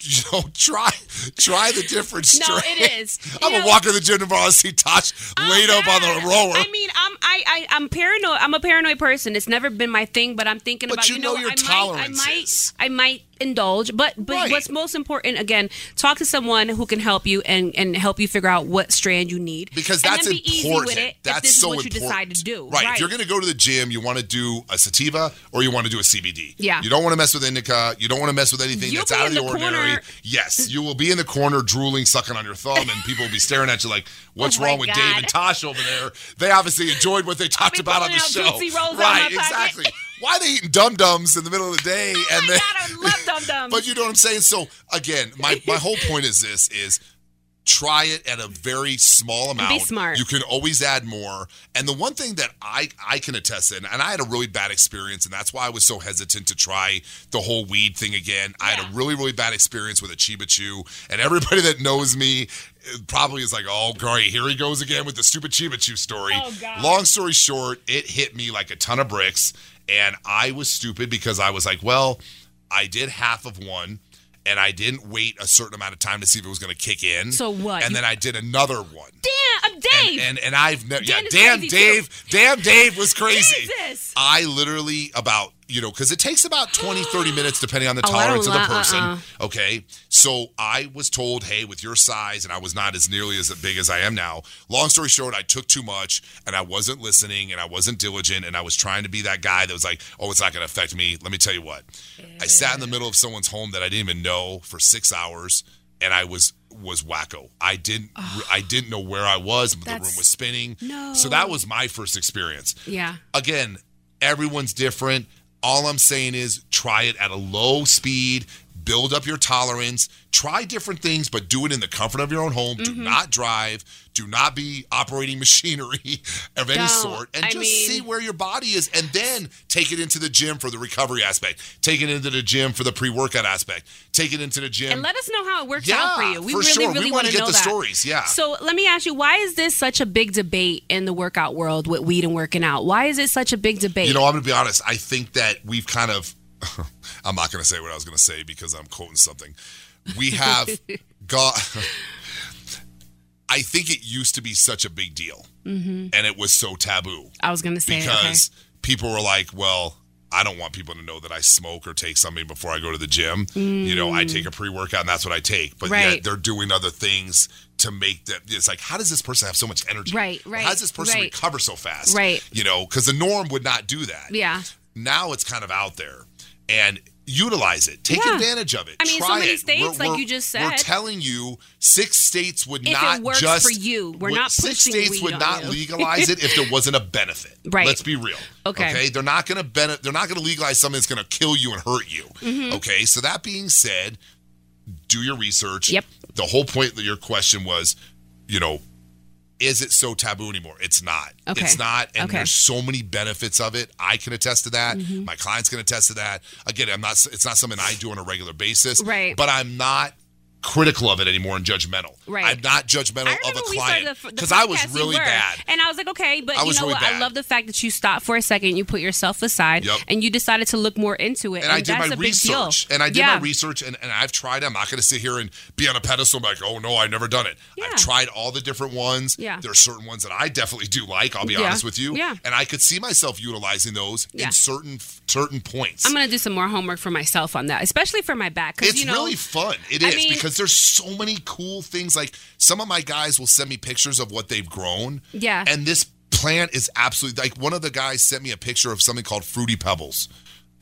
S4: You know, try try the different
S3: No, it is.
S4: I'm gonna
S3: know-
S4: walk in the gym tomorrow and see Tosh oh, laid up on the
S3: Yeah.
S4: rower.
S3: I mean, I'm I, I I'm paranoid. I'm a paranoid person. It's never been my thing, but I'm thinking
S4: But
S3: about
S4: you
S3: you
S4: know
S3: know,
S4: your
S3: I might I might
S4: tolerances.
S3: I might indulge, but but
S4: Right.
S3: what's most important again, talk to someone who can help you and and help you figure out what strand you need
S4: because
S3: and
S4: that's
S3: then be easy
S4: important.
S3: with it
S4: that's
S3: this
S4: so
S3: is what
S4: important.
S3: you decide to do.
S4: Right. If you're going to go to the gym, you want to do a sativa or you want to do a CBD.
S3: Yeah.
S4: You don't want to mess with indica. You don't want to mess with anything
S3: You'll
S4: that's out of the,
S3: the
S4: ordinary.
S3: corner.
S4: Yes, you will be in the corner drooling, sucking on your thumb, and people will be staring at you like, "What's
S3: Oh
S4: wrong with Dave and Tosh over there?" They obviously enjoyed what they talked about on the show.
S3: out Tootsie out
S4: right. Exactly. Why are they eating dum dums in the middle of the day?
S3: Oh
S4: and
S3: my
S4: then,
S3: God, I love Dum Dums.
S4: But you know what I'm saying? So again, my, my whole point is this is try it at a very small amount.
S3: Be smart.
S4: You can always add more. And the one thing that I, I can attest in, and I had a really bad experience, and that's why I was so hesitant to try the whole weed thing again. I had a really, really bad experience with a Chiba Chew. And everybody that knows me uh, probably is like, oh, great, here he goes again with the stupid Chiba Chew story.
S3: Oh, God.
S4: Long story short, it hit me like a ton of bricks. And I was stupid because I was like, well, I did half of one. And I didn't wait a certain amount of time to see if it was going to kick in.
S3: So what?
S4: And
S3: You-
S4: then I did another one.
S3: Damn, I'm Dave.
S4: And, and and I've never yeah, damn Dave, damn Dave was crazy.
S3: Jesus.
S4: I literally about you know because it takes about 20 30 minutes depending on the
S3: Oh,
S4: tolerance of the person.
S3: uh-uh.
S4: Okay, so I was told, hey, with your size, and I was not as nearly as big as I am now. Long story short, I took too much, and I wasn't listening, and I wasn't diligent, and I was trying to be that guy that was like, oh, it's not going to affect me. Let me tell you what, I sat in the middle of someone's home that I didn't even know for six hours. And I was was wacko. I didn't I didn't know where I was. The room was spinning.
S3: No.
S4: So that was my first experience
S3: yeah.
S4: again, everyone's different. All I'm saying is try it at a low speed, build up your tolerance, try different things, but do it in the comfort of your own home.
S3: Mm-hmm.
S4: Do not drive, do not be operating machinery of any
S3: Don't.
S4: sort, and
S3: I
S4: just
S3: mean-
S4: see where your body is, and then take it into the gym for the recovery aspect, take it into the gym for the pre workout aspect, take it into the gym.
S3: And let us know how it works
S4: Yeah,
S3: out for you. We
S4: for
S3: really,
S4: sure.
S3: Really want to
S4: get
S3: know
S4: the
S3: that.
S4: stories, yeah.
S3: So let me ask you, why is this such a big debate in the workout world with weed and working out? Why is it such a big debate?
S4: You know, I'm going to be honest. I think that we've kind of, I'm not going to say what I was going to say because I'm quoting something. We have got, I think it used to be such a big deal mm-hmm. and it was so taboo
S3: I was gonna say
S4: because people were like, well, I don't want people to know that I smoke or take something before I go to the gym. You know, I take mm. a pre workout and that's what I take. But
S3: Right.
S4: yet they're doing other things to make that. It's like, how does this person have so much energy?
S3: Right, right,
S4: How does this person
S3: right.
S4: recover so fast?
S3: Right.
S4: You know, because the norm would not do that.
S3: Yeah.
S4: now it's kind of out there and utilize it take
S3: Yeah.
S4: advantage of it
S3: I mean, so
S4: Try
S3: many
S4: it.
S3: states,
S4: We're-
S3: like
S4: we're-
S3: you just said.
S4: we're telling you six states would
S3: If it
S4: not
S3: works
S4: just
S3: for you. We're
S4: would-
S3: not
S4: six states would not
S3: you.
S4: legalize it if there wasn't a benefit
S3: Right.
S4: let's be real
S3: Okay.
S4: okay they're not going to benefit they're not going to legalize something that's going to kill you and hurt you
S3: Mm-hmm.
S4: okay so that being said do your research
S3: Yep.
S4: the whole point of your question was you know is it so taboo anymore? It's not.
S3: Okay.
S4: It's not. And
S3: Okay. Mm-hmm.
S4: there's so many benefits of it. I can attest to that. My clients can attest to that. Again, I'm not. It's not something I do on a regular basis.
S3: Right.
S4: But I'm not critical of it anymore and judgmental.
S3: Right.
S4: I'm not judgmental of a client
S3: started the, the
S4: because I was really bad.
S3: and I was like, okay, but
S4: I
S3: you
S4: was
S3: know
S4: really
S3: what? I love the fact that you stopped for a second, you put yourself aside,
S4: Yep.
S3: and you decided to look more into it.
S4: and I did
S3: that's
S4: my
S3: a big deal.
S4: research. And I did
S3: yeah.
S4: my research, and, and I've tried. I'm not going to sit here and be on a pedestal and be like, oh no, I've never done it.
S3: Yeah.
S4: I've tried all the different ones.
S3: Yeah.
S4: There are certain ones that I definitely do like. I'll be
S3: Yeah.
S4: honest with you.
S3: Yeah.
S4: And I could see myself utilizing those in certain certain points.
S3: I'm gonna do some more homework for myself on that, especially for my back.
S4: It's
S3: you know,
S4: really fun. It is
S3: I mean-
S4: because there's so many cool things. Like some of my guys will send me pictures of what they've grown.
S3: Yeah.
S4: And this plant is absolutely like one of the guys sent me a picture of something called Fruity Pebbles.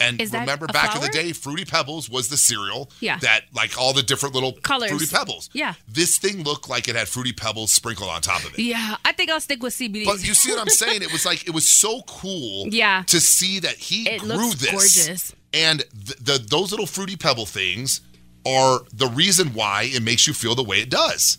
S4: And
S3: Is
S4: remember back in the day, Fruity Pebbles was the cereal
S3: Yeah.
S4: that like all the different little
S3: Colors.
S4: Fruity Pebbles.
S3: Yeah.
S4: This thing looked like it had Fruity Pebbles sprinkled on top of it.
S3: Yeah, I think I'll stick with CBD.
S4: But you see what I'm saying? It was like it was so cool.
S3: Yeah.
S4: To see that he
S3: It
S4: grew this.
S3: gorgeous.
S4: And the, the those little fruity pebble things are the reason why it makes you feel the way it does.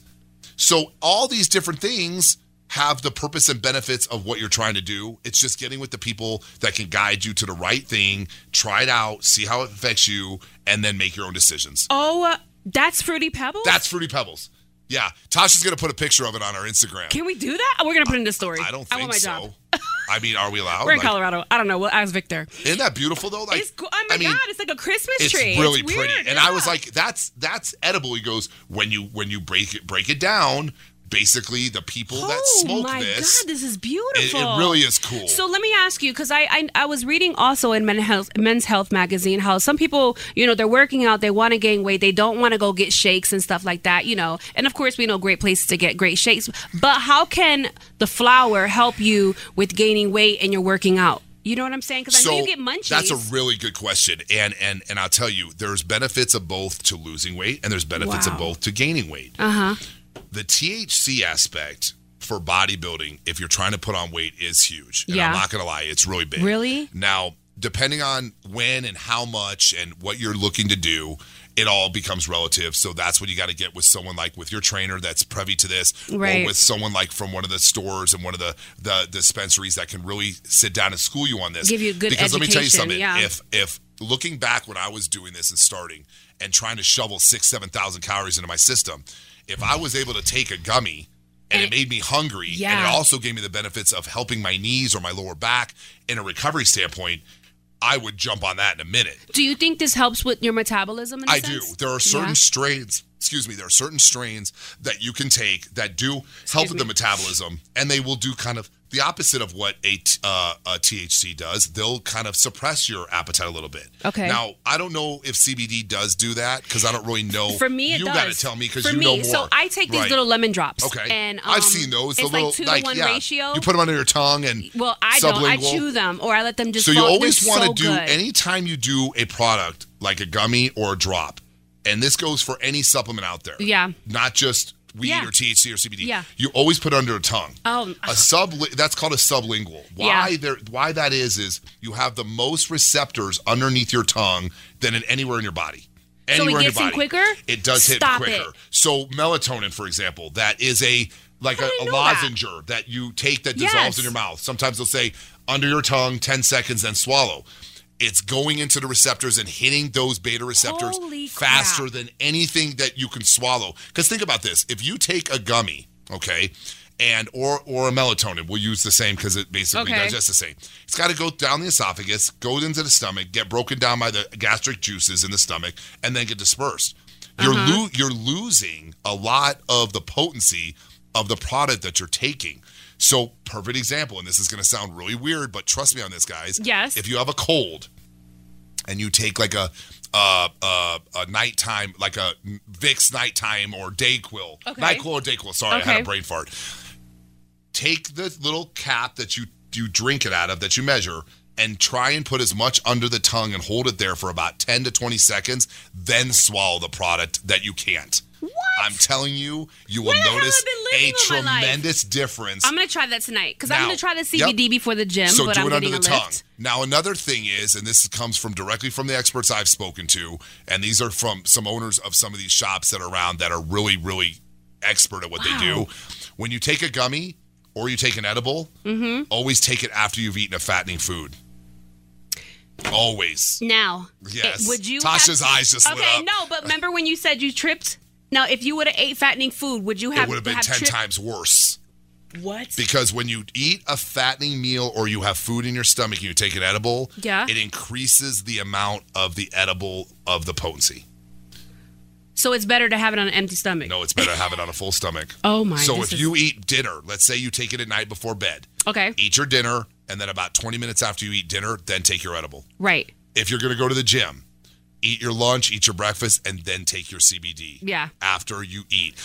S4: So all these different things have the purpose and benefits of what you're trying to do. It's just getting with the people that can guide you to the right thing, try it out, see how it affects you, and then make your own decisions.
S3: oh, uh, that's Fruity Pebbles.
S4: That's fruity pebbles. Yeah, Tasha's gonna put a picture of it on our Instagram.
S3: Can we do that? We're gonna put it in the story.
S4: I don't
S3: I
S4: think
S3: want my
S4: so.
S3: job.
S4: I mean, are we allowed?
S3: We're in
S4: Like,
S3: Colorado. I don't know. We'll ask Victor.
S4: Isn't that beautiful though? Like,
S3: it's. Oh my
S4: I mean,
S3: god, it's like a Christmas
S4: it's
S3: tree.
S4: really
S3: It's
S4: really
S3: pretty.
S4: And I was like, that's that's edible. He goes, when you when you break it break it down, basically the people that smoke this.
S3: oh my
S4: this,
S3: god, this is beautiful.
S4: it really is cool.
S3: So let me ask you, because I, I I was reading also in Men's Health, Men's Health magazine how some people, you know, they're working out, they want to gain weight, they don't want to go get shakes and stuff like that, you know. And of course, we know great places to get great shakes. But how can the flower help you with gaining weight and you're working out? You know what I'm saying? Because I know you get munchies.
S4: That's a really good question, and and and I'll tell you, there's benefits of both to losing weight, and there's benefits
S3: Wow.
S4: of both to gaining weight.
S3: uh huh.
S4: The THC aspect for bodybuilding, if you're trying to put on weight, is huge. And
S3: Yeah.
S4: I'm not gonna lie, it's really big.
S3: Really?
S4: Now, depending on when and how much and what you're looking to do, it all becomes relative. So that's what you got to get with someone like with your trainer that's privy to this,
S3: Right.
S4: or with someone like from one of the stores and one of the the dispensaries that can really sit down and school you on this.
S3: Give you good
S4: because let me tell you something.
S3: yeah.
S4: If if looking back when I was doing this and starting and trying to shovel six seven thousand calories into my system, if I was able to take a gummy. And,
S3: And
S4: it made me hungry, and it also gave me the benefits of helping my knees or my lower back in a recovery standpoint. I would jump on that in a minute.
S3: Do you think this helps with your metabolism? In a
S4: I do. There are certain
S3: Yeah.
S4: strains, excuse me, there are certain strains that you can take that do help with the metabolism, and they will do kind of the opposite of what a, uh, a THC does. They'll kind of suppress your appetite a little bit.
S3: Okay.
S4: Now, I don't know if CBD does do that because I don't really know.
S3: For me, it
S4: you
S3: does.
S4: got to tell me because you
S3: me,
S4: know more.
S3: so I take these
S4: Right.
S3: little lemon drops.
S4: Okay.
S3: and um,
S4: I've seen those.
S3: It's
S4: little,
S3: like two to one
S4: yeah,
S3: ratio.
S4: You put them under your tongue and
S3: well, I don't. I chew them, or I let them just.
S4: So you
S3: fall.
S4: always want
S3: so
S4: to do
S3: good.
S4: anytime you do a product like a gummy or a drop, and this goes for any supplement out there.
S3: Yeah.
S4: Not just weed
S3: Yeah.
S4: or THC or CBD.
S3: Yeah.
S4: You always put it under a tongue.
S3: Oh,
S4: a uh-huh. sub that's called a sublingual. Why
S3: Yeah.
S4: there why that is is you have the most receptors underneath your tongue than in anywhere in your body.
S3: So it
S4: Anywhere
S3: gets
S4: in your body.
S3: quicker?
S4: It does
S3: Stop
S4: hit quicker.
S3: it.
S4: So melatonin, for example, that is a like a, a
S3: know that.
S4: that. you take that
S3: Yes.
S4: dissolves in your mouth. Sometimes they'll say under your tongue, 10 seconds, then swallow. It's going into the receptors and hitting those beta receptors
S3: Holy
S4: faster
S3: crap.
S4: than anything that you can swallow. Because think about this: if you take a gummy, okay, and or or a melatonin, we'll use the same because it basically
S3: Okay.
S4: digests the same. It's got to go down the esophagus, go into the stomach, get broken down by the gastric juices in the stomach, and then get dispersed. You're
S3: Uh-huh.
S4: lo- you're losing a lot of the potency of the product that you're taking. So, perfect example, and this is going to sound really weird, but trust me on this, guys.
S3: Yes.
S4: If you have a cold and you take like a uh, uh, a nighttime, like a Vicks nighttime or Dayquil,
S3: Okay.
S4: Nyquil or Dayquil. Sorry, I had a brain fart. Take the little cap that you you drink it out of that you measure. And try and put as much under the tongue and hold it there for about 10 to 20 seconds, then swallow the product that you can't. What? I'm telling you, you will
S3: Where
S4: notice a
S3: been living all my life?
S4: tremendous difference
S3: I'm gonna try that tonight because I'm gonna try the
S4: yep.
S3: CBD before the gym,
S4: so
S3: but
S4: do
S3: I'm
S4: it under the tongue.
S3: lift.
S4: Now, another thing is, and this comes from directly from the experts I've spoken to, and these are from some owners of some of these shops that are around that are really, really expert at what they do. When you take a gummy or you take an edible,
S3: Mm-hmm.
S4: always take it after you've eaten a fattening food. Always.
S3: Now,
S4: Yes.
S3: it- would you?
S4: Tasha's
S3: have-
S4: eyes just lit up.
S3: Okay, no, but remember when you said you tripped? Now, if you would have ate fattening food, would you have?
S4: it would have been
S3: have
S4: 10
S3: tripped?
S4: times worse.
S3: What?
S4: Because when you eat a fattening meal or you have food in your stomach and you take an edible,
S3: Yeah.
S4: it increases the amount of the edible of the potency.
S3: So it's better to have it on an empty stomach.
S4: No, it's better to have it on a full stomach.
S3: Oh my,
S4: So if
S3: is-
S4: you eat dinner, let's say you take it at night before bed,
S3: Okay.
S4: eat your dinner, and then about 20 minutes after you eat dinner, then take your edible.
S3: Right.
S4: If you're going to go to the gym, eat your lunch, eat your breakfast, and then take your CBD.
S3: Yeah.
S4: After you eat.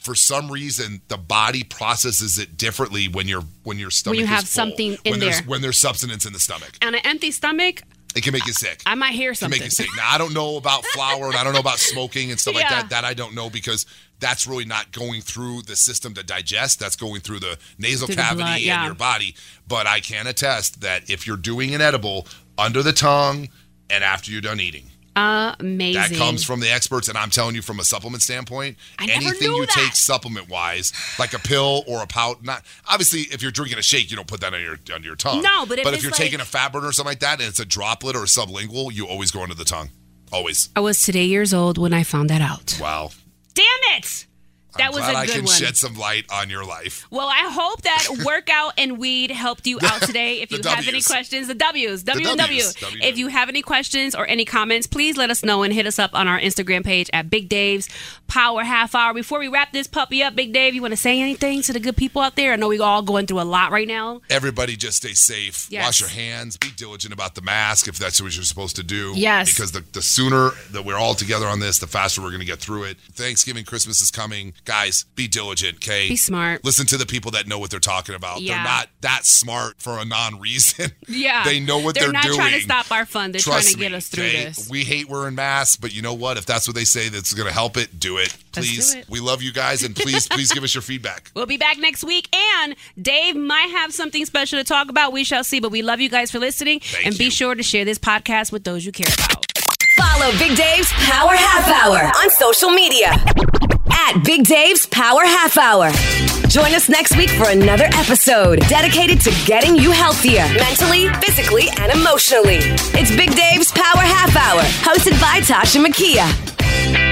S4: For some reason, the body processes it differently when your when your stomach when
S3: you
S4: is
S3: have
S4: full.
S3: something in
S4: when there's,
S3: there.
S4: When there's substance in the stomach,
S3: On an empty stomach,
S4: it can make you sick.
S3: I might hear something.
S4: make you sick. Now I don't know about flower and I don't know about smoking and stuff like that. That I don't know because that's really not going through the system to digest. That's going through the nasal
S3: Through the
S4: cavity
S3: blood,
S4: and your body. But I can attest that if you're doing an edible under the tongue and after you're done eating,
S3: Amazing.
S4: that comes from the experts. And I'm telling you from a supplement standpoint, anything you
S3: that.
S4: take supplement wise, like a pill or a pout, not obviously if you're drinking a shake, you don't put that on your under your tongue.
S3: No, but if
S4: if you're
S3: like-
S4: taking a fat burner or something like that, and it's a droplet or a sublingual, you always go under the tongue. Always.
S3: I was today years old when I found that out.
S4: Wow.
S3: Damn it! That
S4: I'm
S3: was
S4: glad
S3: a good I
S4: can
S3: one.
S4: shed some light on your life.
S3: Well, I hope that workout and weed helped you out today. If you have any questions, the W's, W and W.
S4: W.
S3: If you have any questions or any comments, please let us know and hit us up on our Instagram page at Big Dave's Power Half Hour. Before we wrap this puppy up, Big Dave, you want to say anything to the good people out there? I know we're all going through a lot right now.
S4: Everybody just stay safe.
S3: Yes.
S4: Wash your hands. Be diligent about the mask if that's what you're supposed to do.
S3: Yes.
S4: Because the, the sooner that we're all together on this, the faster we're going to get through it. Thanksgiving, Christmas is coming. Guys, be diligent, okay?
S3: Be smart.
S4: Listen to the people that know what they're talking about.
S3: Yeah.
S4: They're not that smart for a non reason.
S3: Yeah.
S4: They know what
S3: they're, doing.
S4: they're,
S3: not
S4: doing.
S3: trying to stop our fun. They're
S4: Trust
S3: trying to get
S4: me,
S3: us through
S4: okay?
S3: this.
S4: We hate wearing masks, but you know what? If that's what they say that's going to help it, do it.
S3: Let's do
S4: Please.
S3: it.
S4: We love you guys, and please, please give us your feedback.
S3: We'll be back next week, and Dave might have something special to talk about. We shall see, but we love you guys for listening,
S4: Thank
S3: and be sure to share this podcast with those you care about.
S1: Follow Big Dave's Power Half Hour on social media at Big Dave's Power Half Hour. Join us next week for another episode dedicated to getting you healthier mentally, physically, and emotionally. It's Big Dave's Power Half Hour, hosted by Tasha Makia.